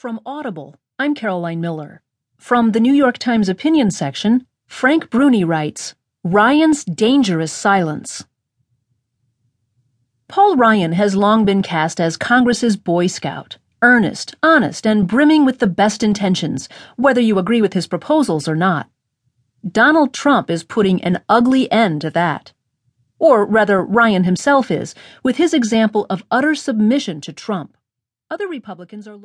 From Audible, I'm Caroline Miller. From the New York Times opinion section, Frank Bruni writes Ryan's Dangerous Silence. Paul Ryan has long been cast as Congress's Boy Scout, earnest, honest, and brimming with the best intentions, whether you agree with his proposals or not. Donald Trump is putting an ugly end to that. Or rather, Ryan himself is, with his example of utter submission to Trump. Other Republicans are